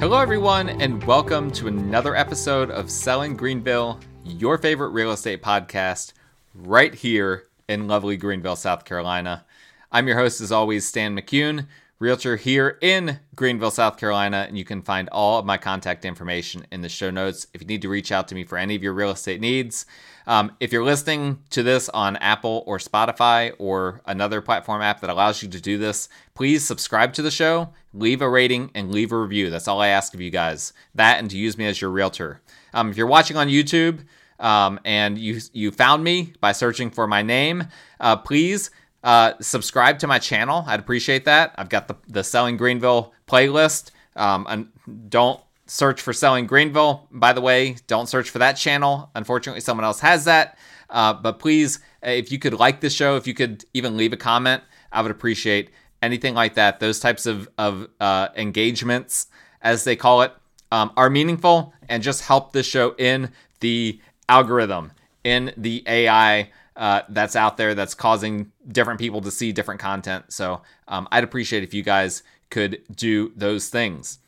Hello, everyone, and welcome to another episode of Selling Greenville, your favorite real estate podcast, right here in lovely Greenville, South Carolina. I'm your host, as always, Stan McCune, realtor here in Greenville, South Carolina, and you can find all of my contact information in the show notes if you need to reach out to me for any of your real estate needs. Um, if you're listening to this on Apple or Spotify or another platform app that allows you to do this, please subscribe to the show, leave a rating, and leave a review. That's all I ask of you guys. That and to use me as your realtor. Um, if you're watching on YouTube um, and you you found me by searching for my name, uh, please uh, subscribe to my channel. I'd appreciate that. I've got the the Selling Greenville playlist. Um, and don't search for Selling Greenville. By the way, don't search for that channel. Unfortunately, someone else has that. Uh, but please, if you could like the show, if you could even leave a comment, I would appreciate anything like that. Those types of, of uh, engagements, as they call it, um, are meaningful and just help the show in the algorithm, in the AI uh, that's out there that's causing different people to see different content. So um, I'd appreciate if you guys could do those things.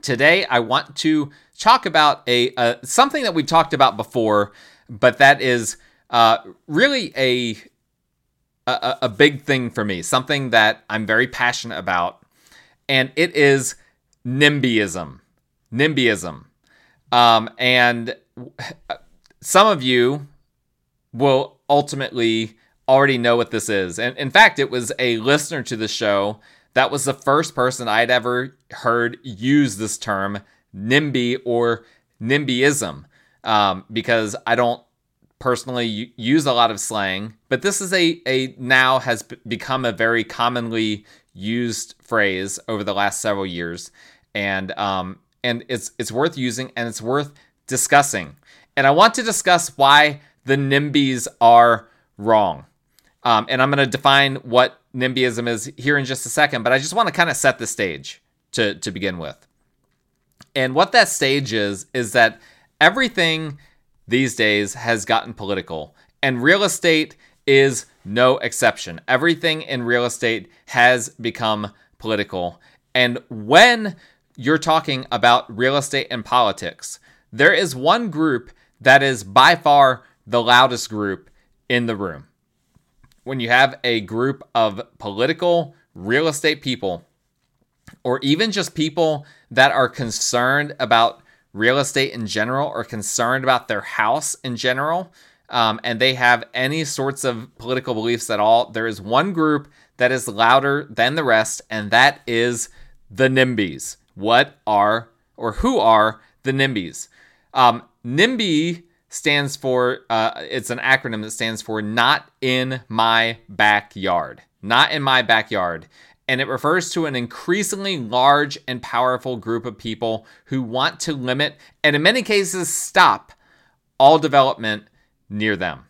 Today, I want to talk about a uh, something that we've talked about before, but that is uh, really a, a a big thing for me. Something that I'm very passionate about, and it is NIMBYism. NIMBYism, um, and some of you will ultimately already know what this is. And in fact, it was a listener to the show that was the first person I'd ever heard use this term NIMBY or NIMBYism um, because I don't personally use a lot of slang, but this is a, a now has become a very commonly used phrase over the last several years, and um, and it's it's worth using and it's worth discussing. And I want to discuss why the NIMBYs are wrong. Um, and I'm going to define what NIMBYism is here in just a second, but I just want to kind of set the stage to, to begin with. And what that stage is, is that everything these days has gotten political, and real estate is no exception. Everything in real estate has become political. And when you're talking about real estate and politics, there is one group that is by far the loudest group in the room when you have a group of political real estate people, or even just people that are concerned about real estate in general or concerned about their house in general, um, and they have any sorts of political beliefs at all, there is one group that is louder than the rest, and that is the NIMBYs. What are or who are the NIMBYs? Um, NIMBY stands for, uh, it's an acronym that stands for Not in My Backyard. Not in My Backyard. And it refers to an increasingly large and powerful group of people who want to limit and, in many cases, stop all development near them.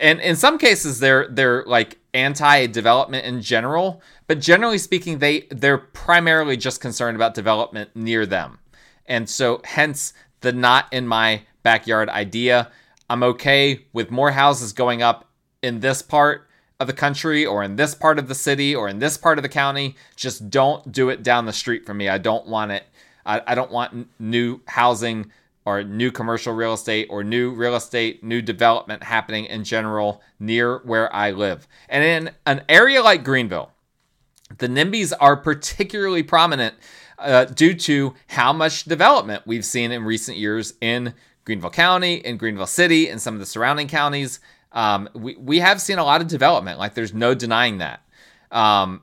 And in some cases, they're they're like anti-development in general, but generally speaking, they they're primarily just concerned about development near them, and so hence the not in my backyard idea. I'm okay with more houses going up in this part of the country or in this part of the city or in this part of the county. Just don't do it down the street from me. I don't want it. I, I don't want new housing or new commercial real estate or new real estate, new development happening in general near where I live. And in an area like Greenville, the NIMBYs are particularly prominent uh, due to how much development we've seen in recent years in Greenville County, in Greenville City, and some of the surrounding counties. Um, we, we have seen a lot of development. Like there's no denying that. Um,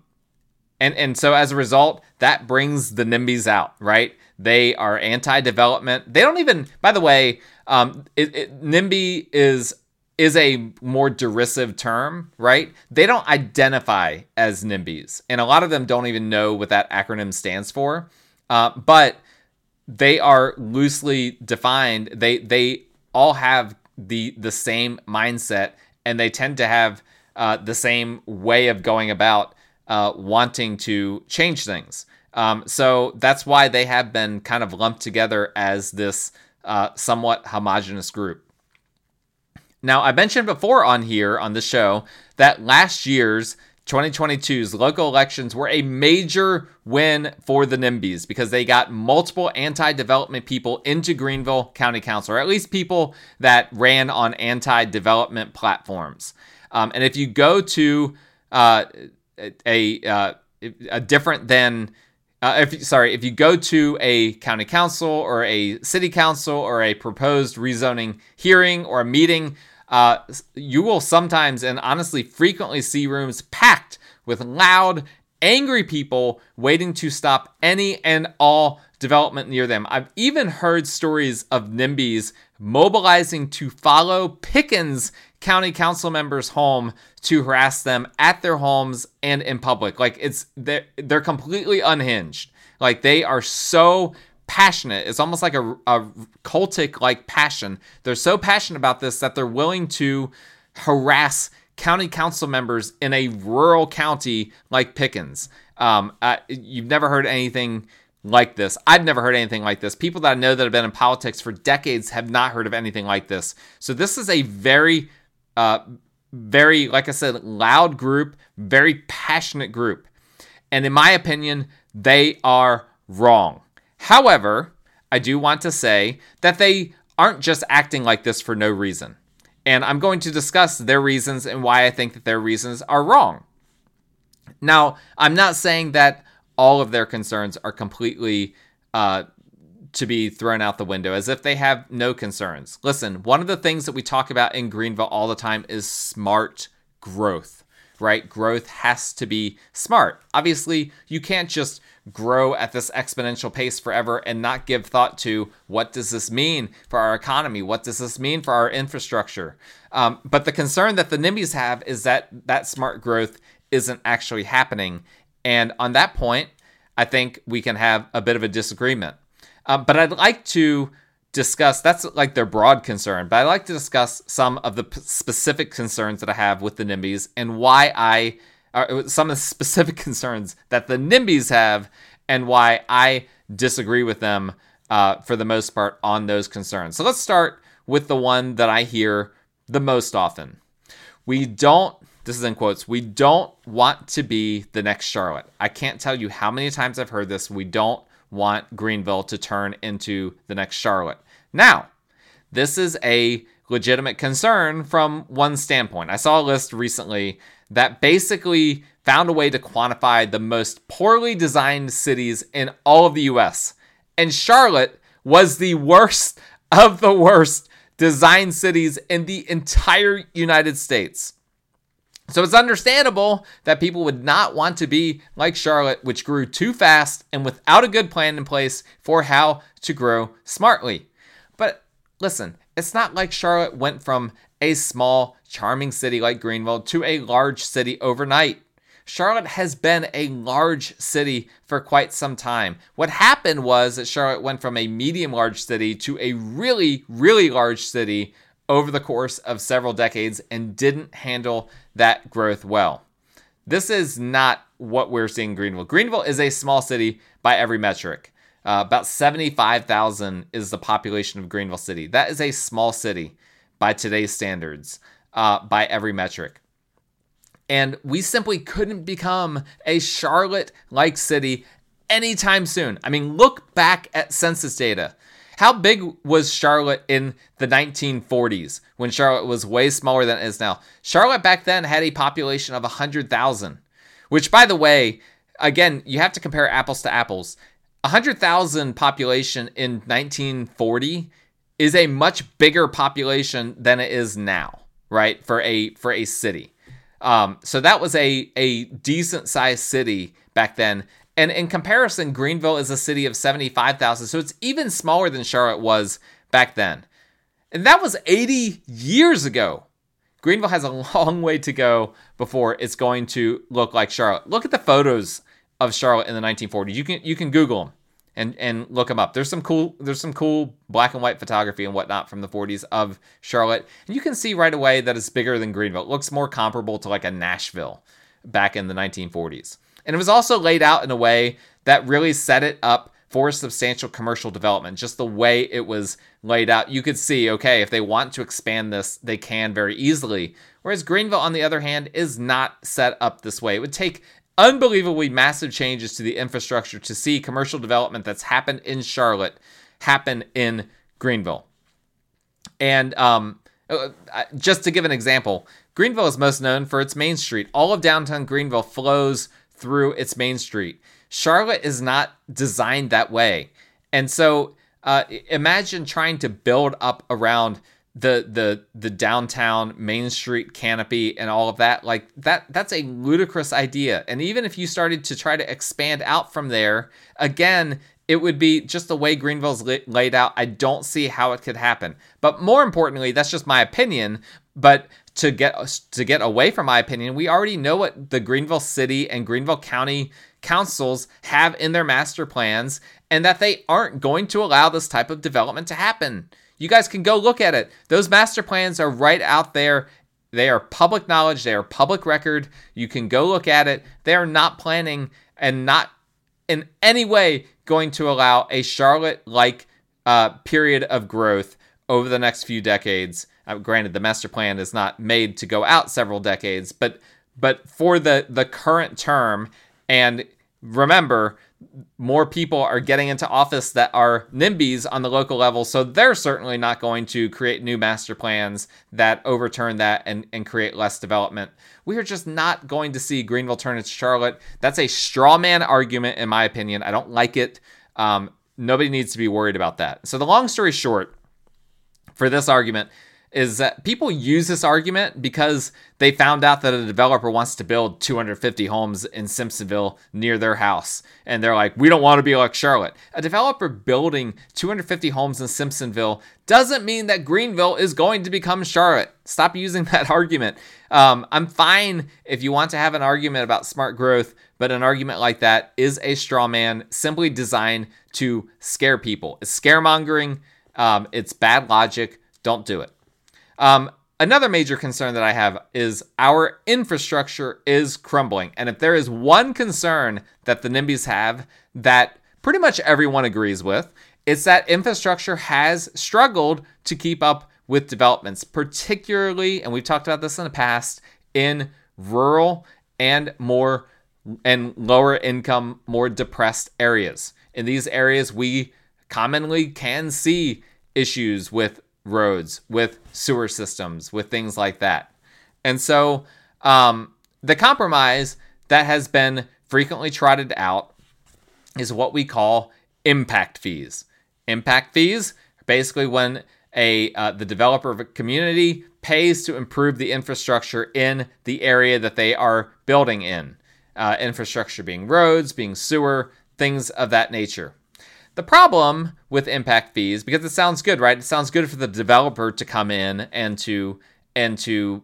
and, and so as a result, that brings the NIMBYs out, right? They are anti-development. They don't even, by the way, um, it, it, NIMBY is is a more derisive term, right? They don't identify as NIMBYs, and a lot of them don't even know what that acronym stands for. Uh, but they are loosely defined. They they all have the the same mindset, and they tend to have uh, the same way of going about uh, wanting to change things. Um, so that's why they have been kind of lumped together as this uh, somewhat homogenous group. Now, I mentioned before on here on the show that last year's 2022's local elections were a major win for the NIMBYs because they got multiple anti development people into Greenville County Council, or at least people that ran on anti development platforms. Um, and if you go to uh, a, uh, a different than uh, if sorry, if you go to a county council or a city council or a proposed rezoning hearing or a meeting, uh, you will sometimes and honestly frequently see rooms packed with loud, angry people waiting to stop any and all development near them. I've even heard stories of NIMBYs mobilizing to follow Pickens county council members home to harass them at their homes and in public. Like it's they're they're completely unhinged. Like they are so passionate. It's almost like a, a cultic like passion. They're so passionate about this that they're willing to harass county council members in a rural county like Pickens. Um, uh, you've never heard anything like this. I've never heard anything like this. People that I know that have been in politics for decades have not heard of anything like this. So this is a very uh, very, like I said, loud group, very passionate group. And in my opinion, they are wrong. However, I do want to say that they aren't just acting like this for no reason. And I'm going to discuss their reasons and why I think that their reasons are wrong. Now, I'm not saying that all of their concerns are completely uh, to be thrown out the window as if they have no concerns. Listen, one of the things that we talk about in Greenville all the time is smart growth, right? Growth has to be smart. Obviously, you can't just grow at this exponential pace forever and not give thought to what does this mean for our economy? What does this mean for our infrastructure? Um, but the concern that the NIMBYs have is that that smart growth isn't actually happening. And on that point, I think we can have a bit of a disagreement. Um, but I'd like to discuss that's like their broad concern, but I'd like to discuss some of the p- specific concerns that I have with the NIMBYs and why I some of the specific concerns that the NIMBYs have and why I disagree with them uh, for the most part on those concerns. So let's start with the one that I hear the most often. We don't this is in quotes, we don't want to be the next Charlotte. I can't tell you how many times I've heard this. We don't want Greenville to turn into the next Charlotte. Now, this is a legitimate concern from one standpoint. I saw a list recently that basically found a way to quantify the most poorly designed cities in all of the US. And Charlotte was the worst of the worst designed cities in the entire United States. So it's understandable that people would not want to be like Charlotte, which grew too fast and without a good plan in place for how to grow smartly. But listen, it's not like Charlotte went from a small, charming city like Greenville to a large city overnight. Charlotte has been a large city for quite some time. What happened was that Charlotte went from a medium large city to a really, really large city over the course of several decades and didn't handle that growth well. This is not what we're seeing in Greenville. Greenville is a small city by every metric. Uh, about 75,000 is the population of Greenville City. That is a small city by today's standards, uh, by every metric. And we simply couldn't become a Charlotte like city anytime soon. I mean, look back at census data. How big was Charlotte in the 1940s when Charlotte was way smaller than it is now? Charlotte back then had a population of 100,000, which, by the way, again, you have to compare apples to apples. 100,000 population in 1940 is a much bigger population than it is now, right? For a for a city. Um, so that was a a decent sized city back then. And in comparison, Greenville is a city of 75,000, so it's even smaller than Charlotte was back then. And that was 80 years ago. Greenville has a long way to go before it's going to look like Charlotte. Look at the photos of Charlotte in the 1940s. You can you can Google them and and look them up. There's some cool there's some cool black and white photography and whatnot from the 40s of Charlotte, and you can see right away that it's bigger than Greenville. It looks more comparable to like a Nashville back in the 1940s. And it was also laid out in a way that really set it up for substantial commercial development, just the way it was laid out. You could see, okay, if they want to expand this, they can very easily. Whereas Greenville, on the other hand, is not set up this way. It would take unbelievably massive changes to the infrastructure to see commercial development that's happened in Charlotte happen in Greenville. And um, uh, just to give an example, Greenville is most known for its main street. All of downtown Greenville flows through its main street. Charlotte is not designed that way. And so uh, imagine trying to build up around the the the downtown main street canopy and all of that like that that's a ludicrous idea. And even if you started to try to expand out from there again it would be just the way greenville's laid out. I don't see how it could happen. But more importantly that's just my opinion. But to get to get away from my opinion we already know what the greenville city and greenville county councils have in their master plans and that they aren't going to allow this type of development to happen. You guys can go look at it. Those master plans are right out there. They are public knowledge, they are public record. You can go look at it. They are not planning and not in any way going to allow a Charlotte like uh, period of growth over the next few decades. Uh, granted, the master plan is not made to go out several decades, but but for the the current term and remember, more people are getting into office that are NIMBYs on the local level, so they're certainly not going to create new master plans that overturn that and, and create less development. We are just not going to see Greenville turn into Charlotte. That's a straw man argument, in my opinion. I don't like it. Um, nobody needs to be worried about that. So, the long story short for this argument is that people use this argument because they found out that a developer wants to build 250 homes in Simpsonville near their house. And they're like, we don't want to be like Charlotte. A developer building 250 homes in Simpsonville doesn't mean that Greenville is going to become Charlotte. Stop using that argument. Um, I'm fine if you want to have an argument about smart growth, but an argument like that is a straw man simply designed to scare people. It's scaremongering, um, it's bad logic. Don't do it. Um, another major concern that I have is our infrastructure is crumbling. And if there is one concern that the NIMBYs have that pretty much everyone agrees with, it's that infrastructure has struggled to keep up with developments, particularly, and we've talked about this in the past, in rural and more and lower income, more depressed areas. In these areas, we commonly can see issues with roads, with sewer systems, with things like that. And so um, the compromise that has been frequently trotted out is what we call impact fees. Impact fees basically when a uh, the developer of a community pays to improve the infrastructure in the area that they are building in. Uh, infrastructure being roads, being sewer, things of that nature. The problem with impact fees, because it sounds good, right? It sounds good for the developer to come in and to and to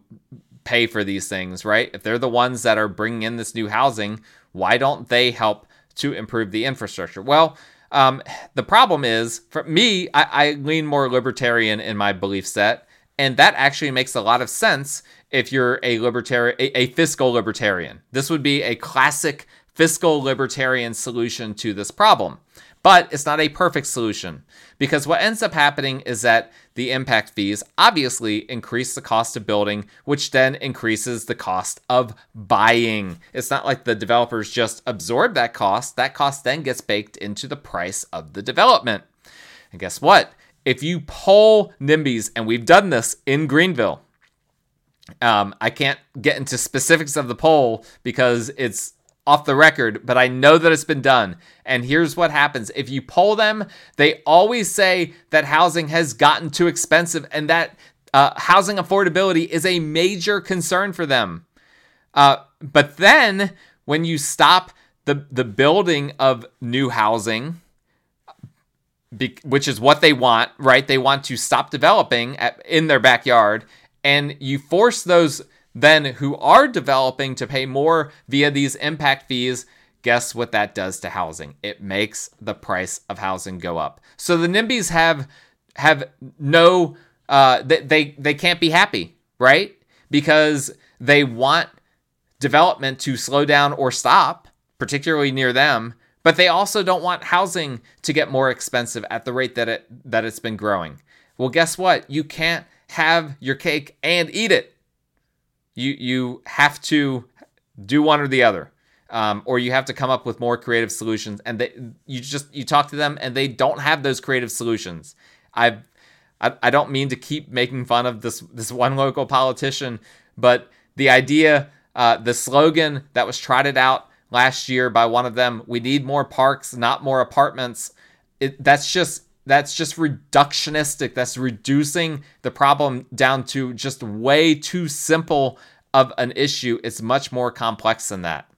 pay for these things, right? If they're the ones that are bringing in this new housing, why don't they help to improve the infrastructure? Well, um, the problem is, for me, I, I lean more libertarian in my belief set, and that actually makes a lot of sense if you're a libertarian, a, a fiscal libertarian. This would be a classic fiscal libertarian solution to this problem. But it's not a perfect solution because what ends up happening is that the impact fees obviously increase the cost of building, which then increases the cost of buying. It's not like the developers just absorb that cost, that cost then gets baked into the price of the development. And guess what? If you poll NIMBYs, and we've done this in Greenville, um, I can't get into specifics of the poll because it's off the record, but I know that it's been done. And here's what happens if you poll them, they always say that housing has gotten too expensive and that uh, housing affordability is a major concern for them. Uh, but then when you stop the, the building of new housing, be, which is what they want, right? They want to stop developing at, in their backyard, and you force those then who are developing to pay more via these impact fees, guess what that does to housing? It makes the price of housing go up. So the NIMBYs have have no uh, they, they they can't be happy, right? Because they want development to slow down or stop, particularly near them, but they also don't want housing to get more expensive at the rate that it that it's been growing. Well, guess what? You can't have your cake and eat it. You you have to do one or the other. Um, or you have to come up with more creative solutions and they you just you talk to them and they don't have those creative solutions I've, i i don't mean to keep making fun of this this one local politician but the idea uh, the slogan that was trotted out last year by one of them we need more parks not more apartments it, that's just that's just reductionistic that's reducing the problem down to just way too simple of an issue it's much more complex than that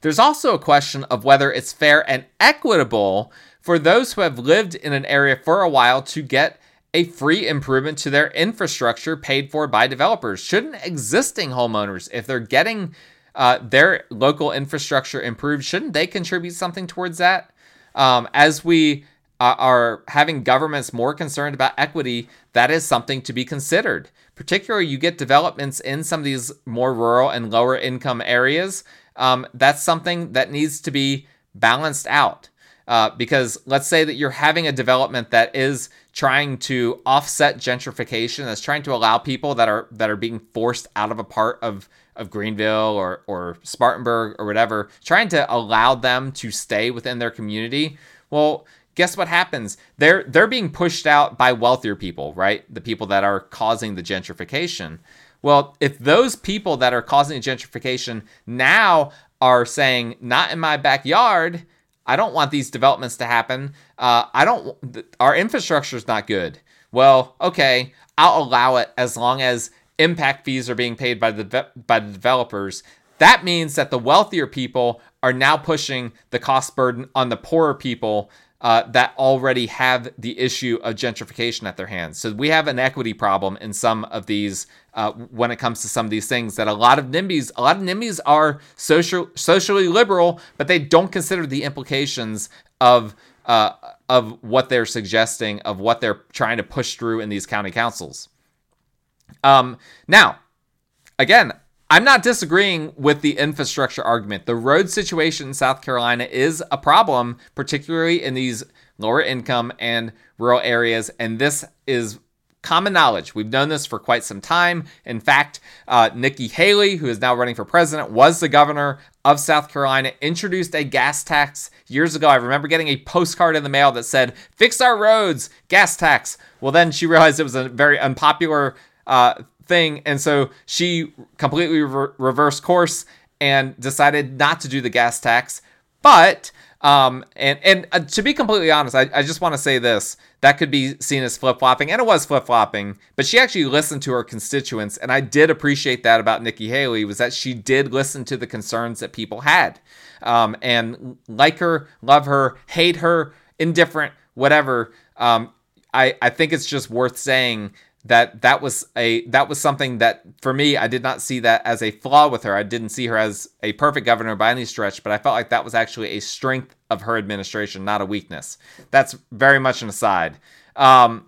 there's also a question of whether it's fair and equitable for those who have lived in an area for a while to get a free improvement to their infrastructure paid for by developers. Shouldn't existing homeowners, if they're getting uh, their local infrastructure improved, shouldn't they contribute something towards that? Um, as we uh, are having governments more concerned about equity, that is something to be considered. Particularly, you get developments in some of these more rural and lower income areas um, that's something that needs to be balanced out. Uh, because let's say that you're having a development that is trying to offset gentrification, that's trying to allow people that are that are being forced out of a part of of Greenville or or Spartanburg or whatever, trying to allow them to stay within their community. Well, guess what happens? They're they're being pushed out by wealthier people, right? The people that are causing the gentrification. Well, if those people that are causing the gentrification now are saying, not in my backyard, I don't want these developments to happen. Uh, I don't, our infrastructure is not good. Well, okay, I'll allow it as long as impact fees are being paid by the by the developers. That means that the wealthier people are now pushing the cost burden on the poorer people uh, that already have the issue of gentrification at their hands. So we have an equity problem in some of these uh, when it comes to some of these things that a lot of NIMBYs, a lot of NIMBYs are social, socially liberal, but they don't consider the implications of uh, of what they're suggesting, of what they're trying to push through in these county councils. Um, now, again, I'm not disagreeing with the infrastructure argument. The road situation in South Carolina is a problem, particularly in these lower income and rural areas. And this is common knowledge. We've known this for quite some time. In fact, uh, Nikki Haley, who is now running for president, was the governor of South Carolina, introduced a gas tax years ago. I remember getting a postcard in the mail that said, Fix our roads, gas tax. Well, then she realized it was a very unpopular uh, thing. And so she completely re- reversed course and decided not to do the gas tax. But um, and and uh, to be completely honest, I, I just want to say this: that could be seen as flip flopping, and it was flip flopping. But she actually listened to her constituents, and I did appreciate that about Nikki Haley was that she did listen to the concerns that people had, um, and like her, love her, hate her, indifferent, whatever. Um, I I think it's just worth saying that that was a that was something that for me I did not see that as a flaw with her. I didn't see her as a perfect governor by any stretch, but I felt like that was actually a strength of her administration, not a weakness. That's very much an aside. Um,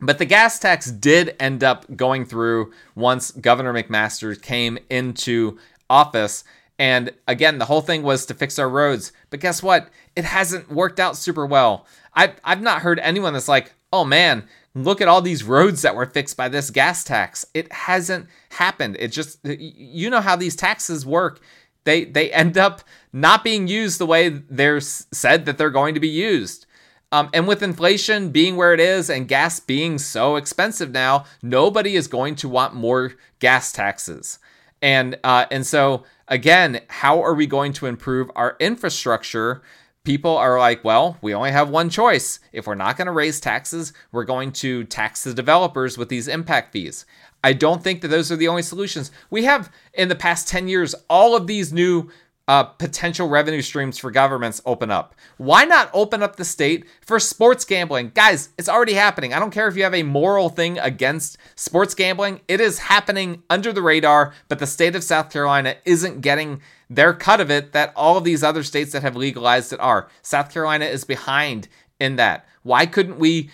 but the gas tax did end up going through once Governor McMaster came into office. And again, the whole thing was to fix our roads. But guess what? It hasn't worked out super well. I've, I've not heard anyone that's like, oh man, look at all these roads that were fixed by this gas tax. It hasn't happened. It just you know how these taxes work. They they end up not being used the way they're said that they're going to be used. Um, and with inflation being where it is and gas being so expensive now, nobody is going to want more gas taxes. And uh, and so again, how are we going to improve our infrastructure people are like, well, we only have one choice. If we're not going to raise taxes, we're going to tax the developers with these impact fees. I don't think that those are the only solutions. We have, in the past 10 years, all of these new uh, potential revenue streams for governments open up. Why not open up the state for sports gambling? Guys, it's already happening. I don't care if you have a moral thing against sports gambling, it is happening under the radar, but the state of South Carolina isn't getting their cut of it that all of these other states that have legalized it are. South Carolina is behind in that. Why couldn't we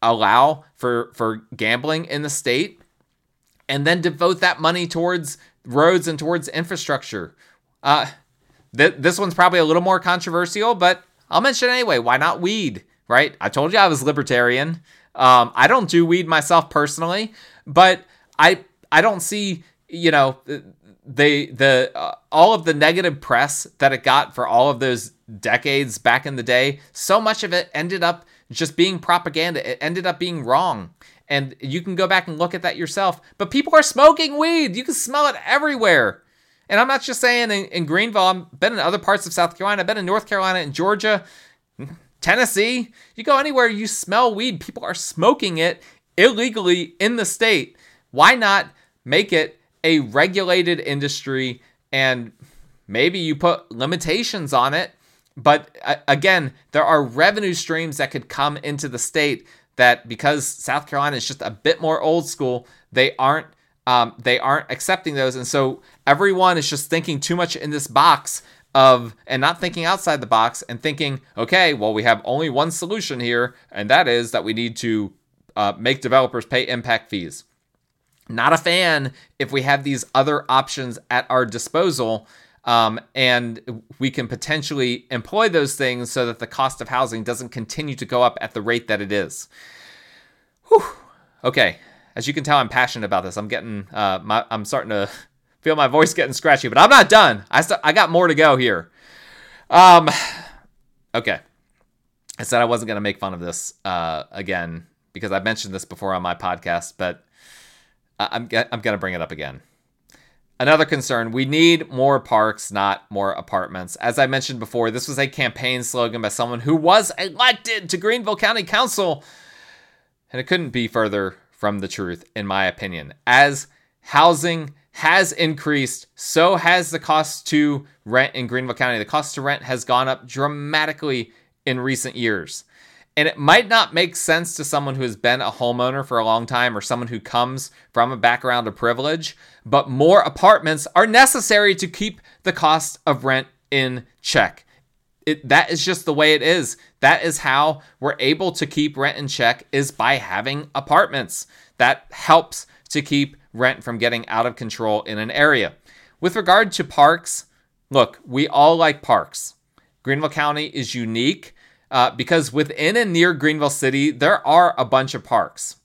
allow for for gambling in the state and then devote that money towards roads and towards infrastructure? Uh, th- this one's probably a little more controversial, but I'll mention anyway. Why not weed? Right? I told you I was libertarian. Um, I don't do weed myself personally, but I I don't see you know the the uh, all of the negative press that it got for all of those decades back in the day. So much of it ended up just being propaganda. It ended up being wrong. And you can go back and look at that yourself. But people are smoking weed. You can smell it everywhere. And I'm not just saying in, in Greenville, I've been in other parts of South Carolina, I've been in North Carolina and Georgia, Tennessee. You go anywhere, you smell weed. People are smoking it illegally in the state. Why not make it a regulated industry and maybe you put limitations on it? But uh, again, there are revenue streams that could come into the state that because South Carolina is just a bit more old school, they aren't um, they aren't accepting those, and so everyone is just thinking too much in this box of and not thinking outside the box and thinking, okay, well we have only one solution here, and that is that we need to uh, make developers pay impact fees. Not a fan if we have these other options at our disposal. Um, and we can potentially employ those things so that the cost of housing doesn't continue to go up at the rate that it is. Whew. Okay, as you can tell, I'm passionate about this. I'm getting, uh, my, I'm starting to feel my voice getting scratchy, but I'm not done. I st- I got more to go here. Um, okay. I said I wasn't gonna make fun of this uh, again because I mentioned this before on my podcast, but I'm I'm gonna bring it up again. Another concern we need more parks, not more apartments. As I mentioned before, this was a campaign slogan by someone who was elected to Greenville County Council. And it couldn't be further from the truth, in my opinion. As housing has increased, so has the cost to rent in Greenville County. The cost to rent has gone up dramatically in recent years. And it might not make sense to someone who has been a homeowner for a long time or someone who comes from a background of privilege, but more apartments are necessary to keep the cost of rent in check. It, that is just the way it is. That is how we're able to keep rent in check is by having apartments. That helps to keep rent from getting out of control in an area. With regard to parks, look, we all like parks. Greenville County is unique uh, because within and near Greenville City, there are a bunch of parks.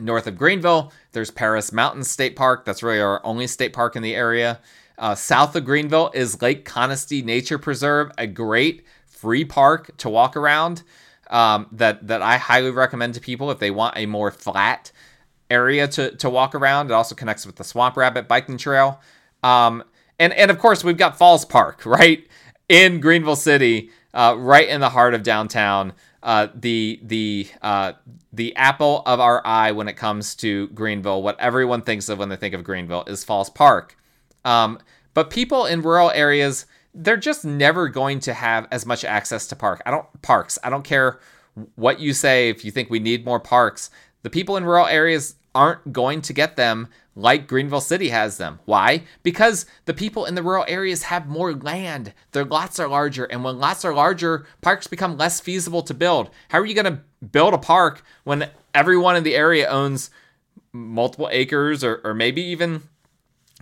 North of Greenville, there's Paris Mountain State Park. That's really our only state park in the area. Uh, south of Greenville is Lake Conestee Nature Preserve, a great free park to walk around um, that, that I highly recommend to people if they want a more flat area to, to walk around. It also connects with the Swamp Rabbit biking trail. Um, and, and of course, we've got Falls Park, right? In Greenville City, uh, right in the heart of downtown. Uh, the the uh, the apple of our eye when it comes to Greenville, what everyone thinks of when they think of Greenville, is Falls Park. Um, but people in rural areas, they're just never going to have as much access to park. I don't parks. I don't care what you say. If you think we need more parks, the people in rural areas aren't going to get them like Greenville City has them. Why? Because the people in the rural areas have more land. Their lots are larger. And when lots are larger, parks become less feasible to build. How are you going to build a park when everyone in the area owns multiple acres or, or maybe even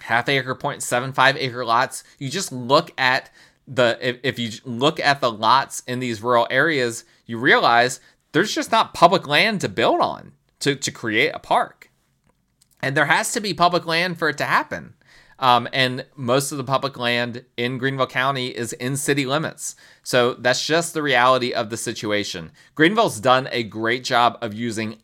half acre, 0.75 acre lots? You just look at the, if, if you look at the lots in these rural areas, you realize there's just not public land to build on to, to create a park. And there has to be public land for it to happen. Um, and most of the public land in Greenville County is in city limits. So that's just the reality of the situation. Greenville's done a great job of using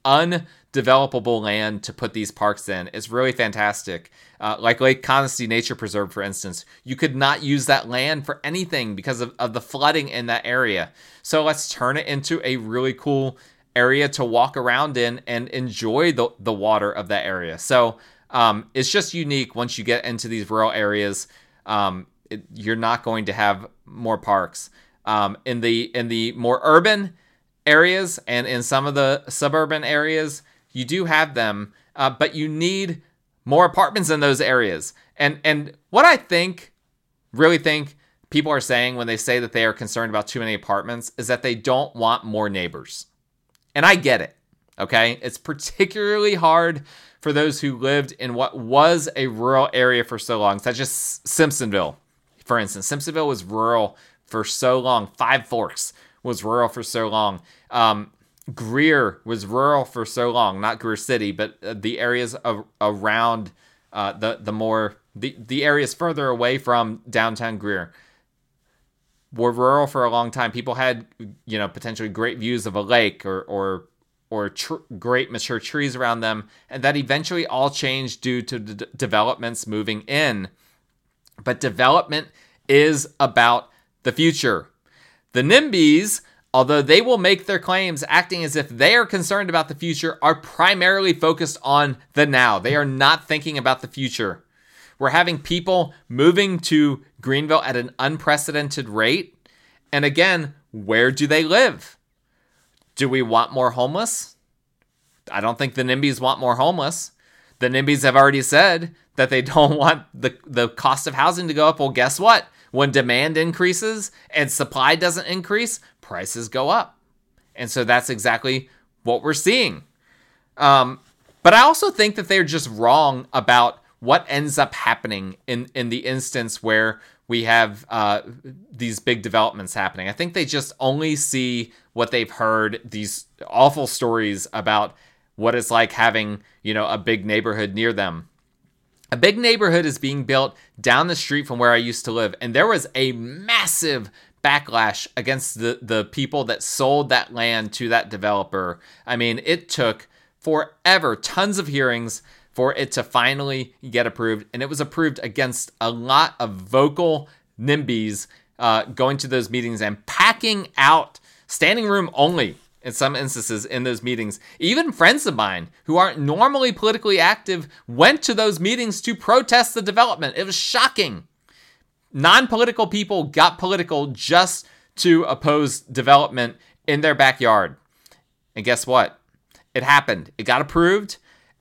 undevelopable land to put these parks in. is really fantastic. Uh, like Lake Conestee Nature Preserve, for instance, you could not use that land for anything because of, of the flooding in that area. So let's turn it into a really cool area to walk around in and enjoy the, the water of that area. So um, it's just unique once you get into these rural areas. Um, it, you're not going to have more parks. Um, in the in the more urban areas and in some of the suburban areas, you do have them, uh, but you need more apartments in those areas. And and what I think, really think people are saying when they say that they are concerned about too many apartments is that they don't want more neighbors. And I get it. Okay. It's particularly hard for those who lived in what was a rural area for so long, such as Simpsonville. for instance. Simpsonville was rural for so long. Five Forks was rural for so long. Um, Greer was rural for so long, not Greer City, but uh, the areas of, around uh, the the more the the areas further away from downtown Greer were rural for a long time. People had you know potentially great views of a lake or or or tr- great mature trees around them, and that eventually all changed due to d- developments moving in. But development is about the future. The NIMBYs although they will make their claims acting as if they are concerned about the future, are primarily focused on the now. They are not thinking about the future. We're having people moving to Greenville at an unprecedented rate. And again, where do they live? Do we want more homeless? I don't think the NIMBYs want more homeless. The NIMBYs have already said that they don't want the, the cost of housing to go up. Well, guess what? When demand increases and supply doesn't increase, prices go up. And so that's exactly what we're seeing. Um, but I also think that they're just wrong about what ends up happening in, in the instance where we have uh, these big developments happening. I think they just only see what they've heard, these awful stories about what it's like having, you know, a big neighborhood near them. A big neighborhood is being built down the street from where I used to live, and there was a massive backlash against the, the people that sold that land to that developer. I mean, it took forever, tons of hearings for it to finally get approved, and it was approved against a lot of vocal NIMBYs uh, going to those meetings and packing out standing room only in some instances in those meetings. Even friends of mine who aren't normally politically active went to those meetings to protest the development. It was shocking. Non political people got political just to oppose development in their backyard. And guess what? It happened. It got approved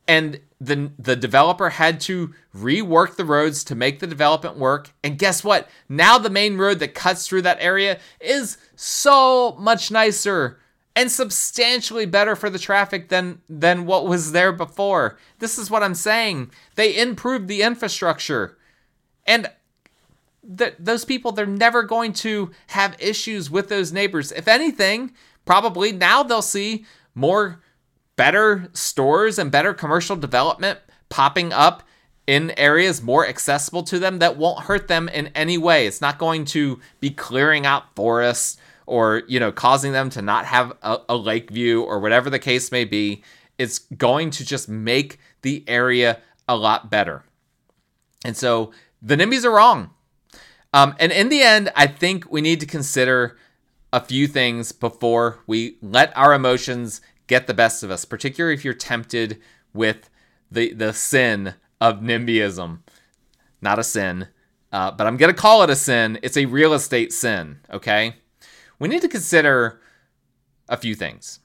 and the the developer had to rework the roads to make the development work. And guess what? Now the main road that cuts through that area is so much nicer and substantially better for the traffic than than what was there before. This is what I'm saying. They improved the infrastructure. And th- those people they're never going to have issues with those neighbors. If anything, probably now they'll see more better stores and better commercial development popping up in areas more accessible to them that won't hurt them in any way. It's not going to be clearing out forests or you know causing them to not have a, a lake view or whatever the case may be it's going to just make the area a lot better and so the nimbys are wrong um, and in the end i think we need to consider a few things before we let our emotions get the best of us particularly if you're tempted with the the sin of nimbyism. Not a sin uh, but i'm to call it a sin. It's a real estate sin okay? We need to consider a few things.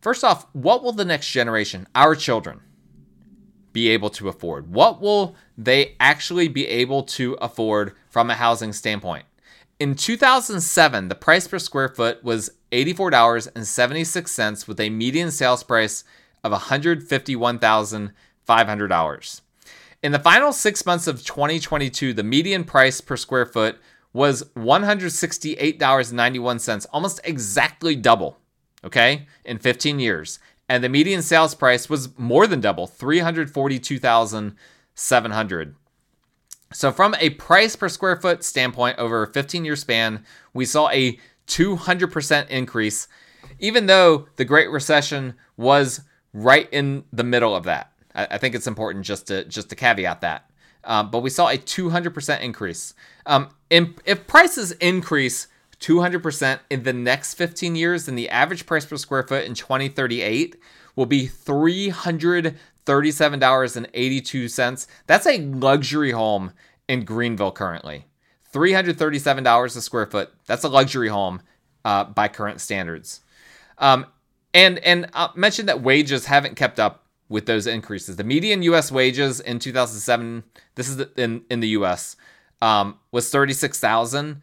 First off, what will the next generation, our children, be able to afford? What will they actually be able to afford from a housing standpoint? In 2007, the price per square foot was $84.76 with a median sales price of $151,500. In the final six months of 2022, the median price per square foot was $168.91, almost exactly double, okay, in 15 years. And the median sales price was more than double, 342,700. So from a price per square foot standpoint over a 15 year span, we saw a 200% increase even though the Great Recession was right in the middle of that. I, think it's important just to just to caveat that. Um, but we saw a 200% increase. Um, in, if prices increase 200% in the next 15 years, then the average price per square foot in 2038 will be $337.82. That's a luxury home in Greenville currently. $337 a square foot. That's a luxury home uh, by current standards. Um, and and I mentioned that wages haven't kept up with those increases. The median U.S. wages in 2007, this is in in the U.S., um, was thirty six thousand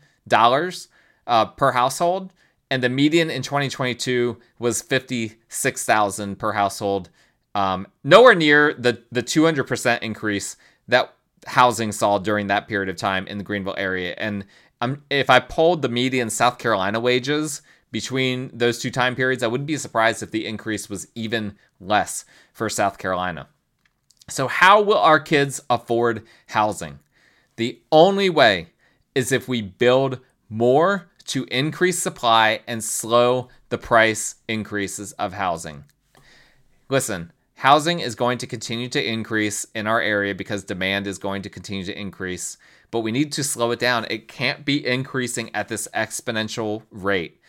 uh, per household, and the median in 2022 was fifty six thousand per household. Um, nowhere near the the 200 percent increase that housing saw during that period of time in the Greenville area. And um, if I polled the median South Carolina wages between those two time periods, I wouldn't be surprised if the increase was even less for South Carolina. So, how will our kids afford housing? The only way is if we build more to increase supply and slow the price increases of housing. Listen, housing is going to continue to increase in our area because demand is going to continue to increase, but we need to slow it down. It can't be increasing at this exponential rate.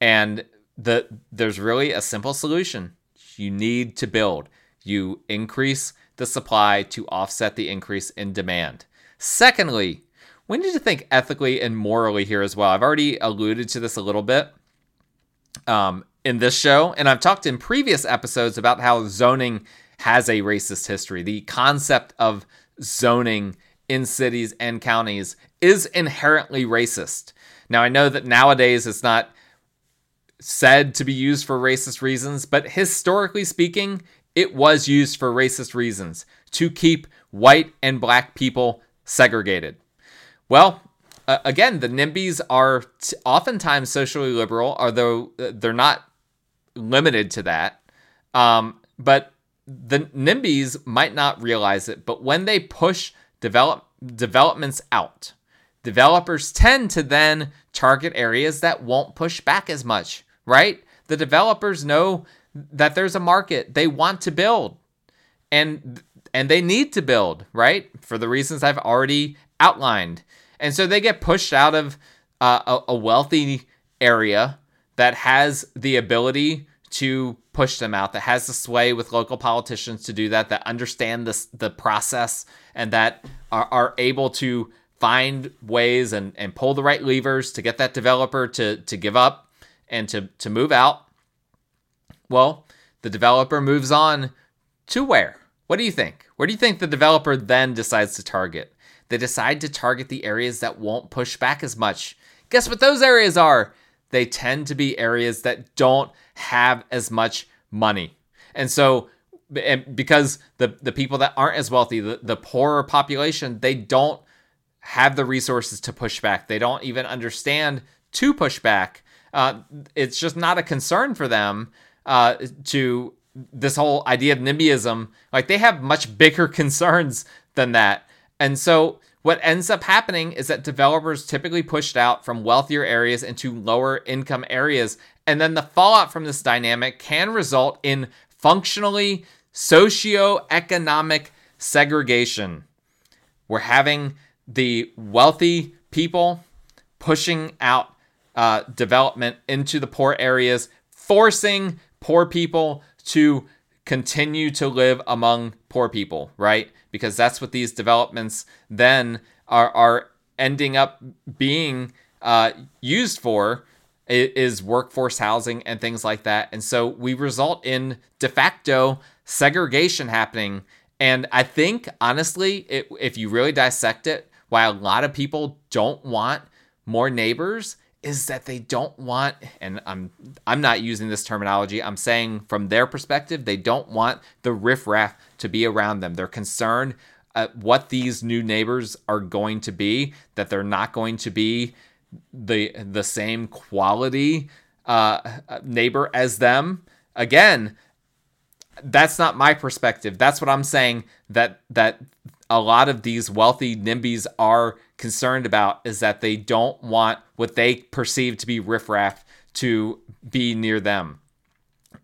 And the there's really a simple solution. You need to build. You increase the supply to offset the increase in demand. Secondly, we need to think ethically and morally here as well. I've already alluded to this a little bit um, in this show, and I've talked in previous episodes about how zoning has a racist history. The concept of zoning in cities and counties is inherently racist. Now, I know that nowadays it's not said to be used for racist reasons, but historically speaking, it was used for racist reasons to keep white and black people segregated. Well, uh, again, the NIMBYs are t- oftentimes socially liberal, although uh, they're not limited to that. Um, but the NIMBYs might not realize it, but when they push develop developments out, developers tend to then target areas that won't push back as much, right? The developers know that there's a market. They want to build. And and they need to build, right? For the reasons I've already outlined. And so they get pushed out of uh, a, a wealthy area that has the ability to push them out, that has the sway with local politicians to do that, that understand this, the process and that are, are able to find ways and, and pull the right levers to get that developer to, to give up and to, to move out. Well, the developer moves on to where? What do you think? Where do you think the developer then decides to target? They decide to target the areas that won't push back as much. Guess what those areas are? They tend to be areas that don't have as much money. And so and because the the people that aren't as wealthy, the, the poorer population, they don't have the resources to push back. They don't even understand to push back. Uh, it's just not a concern for them uh, to this whole idea of NIMBYism. Like they have much bigger concerns than that. And so what ends up happening is that developers typically pushed out from wealthier areas into lower income areas. And then the fallout from this dynamic can result in functionally socio-economic segregation. We're having the wealthy people pushing out uh, development into the poor areas, forcing poor people to continue to live among poor people, right? Because that's what these developments then are are ending up being uh, used for is workforce housing and things like that. And so we result in de facto segregation happening. And I think honestly, it, if you really dissect it, why a lot of people don't want more neighbors is that they don't want and I'm I'm not using this terminology. I'm saying from their perspective, they don't want the riffraff to be around them. They're concerned at what these new neighbors are going to be, that they're not going to be the the same quality uh, neighbor as them. Again, that's not my perspective. That's what I'm saying that that a lot of these wealthy NIMBYs are concerned about is that they don't want what they perceive to be riffraff to be near them.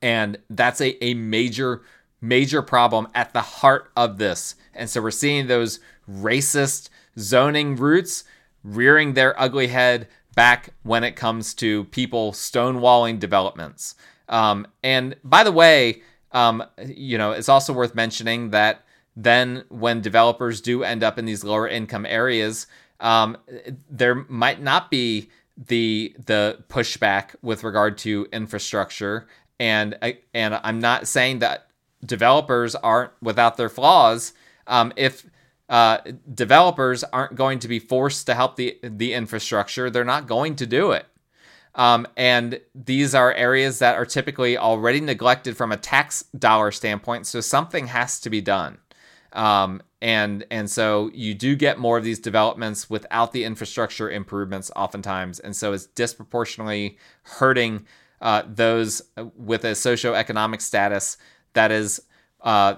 And that's a, a major, major problem at the heart of this. And so we're seeing those racist zoning roots rearing their ugly head back when it comes to people stonewalling developments. Um, and by the way, um, you know, it's also worth mentioning that then when developers do end up in these lower income areas, um, there might not be the the pushback with regard to infrastructure. And and I'm not saying that developers aren't without their flaws. Um, if uh, developers aren't going to be forced to help the the infrastructure they're not going to do it. Um, and these are areas that are typically already neglected from a tax dollar standpoint. So something has to be done um, and and so you do get more of these developments without the infrastructure improvements oftentimes and so it's disproportionately hurting uh, those with a socioeconomic status that is uh,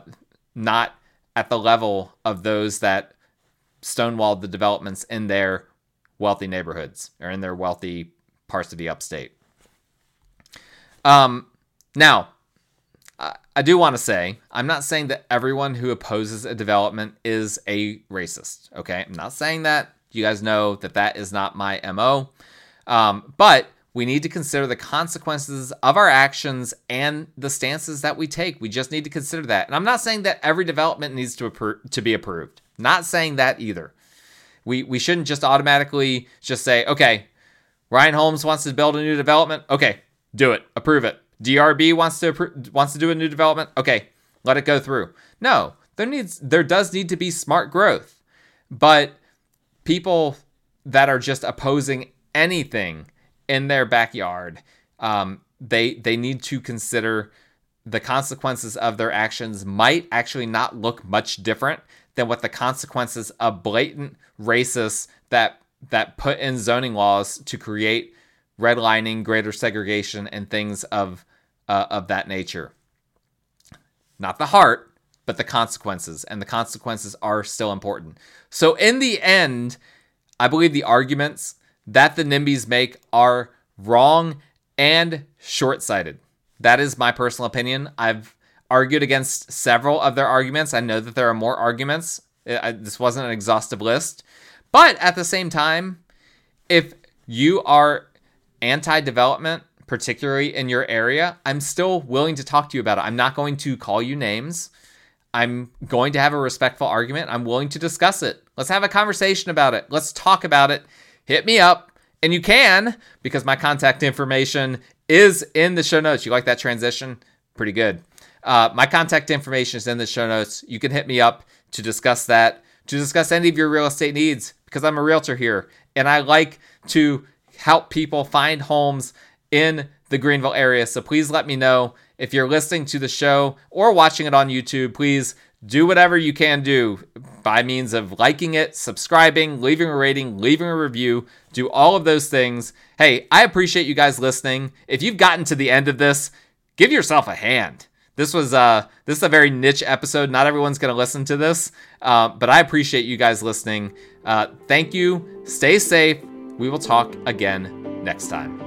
not at the level of those that stonewalled the developments in their wealthy neighborhoods or in their wealthy parts of the upstate. Um, now, I do want to say, I'm not saying that everyone who opposes a development is a racist. Okay. I'm not saying that. You guys know that that is not my MO. Um, but we need to consider the consequences of our actions and the stances that we take. We just need to consider that. And I'm not saying that every development needs to, appro- to be approved. Not saying that either. We, we shouldn't just automatically just say, okay, Ryan Homes wants to build a new development. Okay, do it, approve it. DRB wants to wants to do a new development. Okay, let it go through. No, there needs there does need to be smart growth, but people that are just opposing anything in their backyard, um, they they need to consider the consequences of their actions might actually not look much different than what the consequences of blatant racists that that put in zoning laws to create redlining, greater segregation, and things of uh, of that nature. Not the heart, but the consequences, and the consequences are still important. So in the end, I believe the arguments that the NIMBYs make are wrong and short-sighted. That is my personal opinion. I've argued against several of their arguments. I know that there are more arguments. I, this wasn't an exhaustive list. But at the same time, if you are anti development, particularly in your area, I'm still willing to talk to you about it. I'm not going to call you names. I'm going to have a respectful argument. I'm willing to discuss it. Let's have a conversation about it. Let's talk about it. Hit me up. And you can, because my contact information is in the show notes. You like that transition? Pretty good. Uh, my contact information is in the show notes. You can hit me up to discuss that, to discuss any of your real estate needs, because I'm a realtor here and I like to help people find homes in the Greenville area. So please let me know if you're listening to the show or watching it on YouTube. Please do whatever you can do by means of liking it, subscribing, leaving a rating, leaving a review. Do all of those things. Hey, I appreciate you guys listening. If you've gotten to the end of this, give yourself a hand. This was uh this is a very niche episode. Not everyone's gonna listen to this, uh, but I appreciate you guys listening. Uh, thank you. Stay safe. We will talk again next time.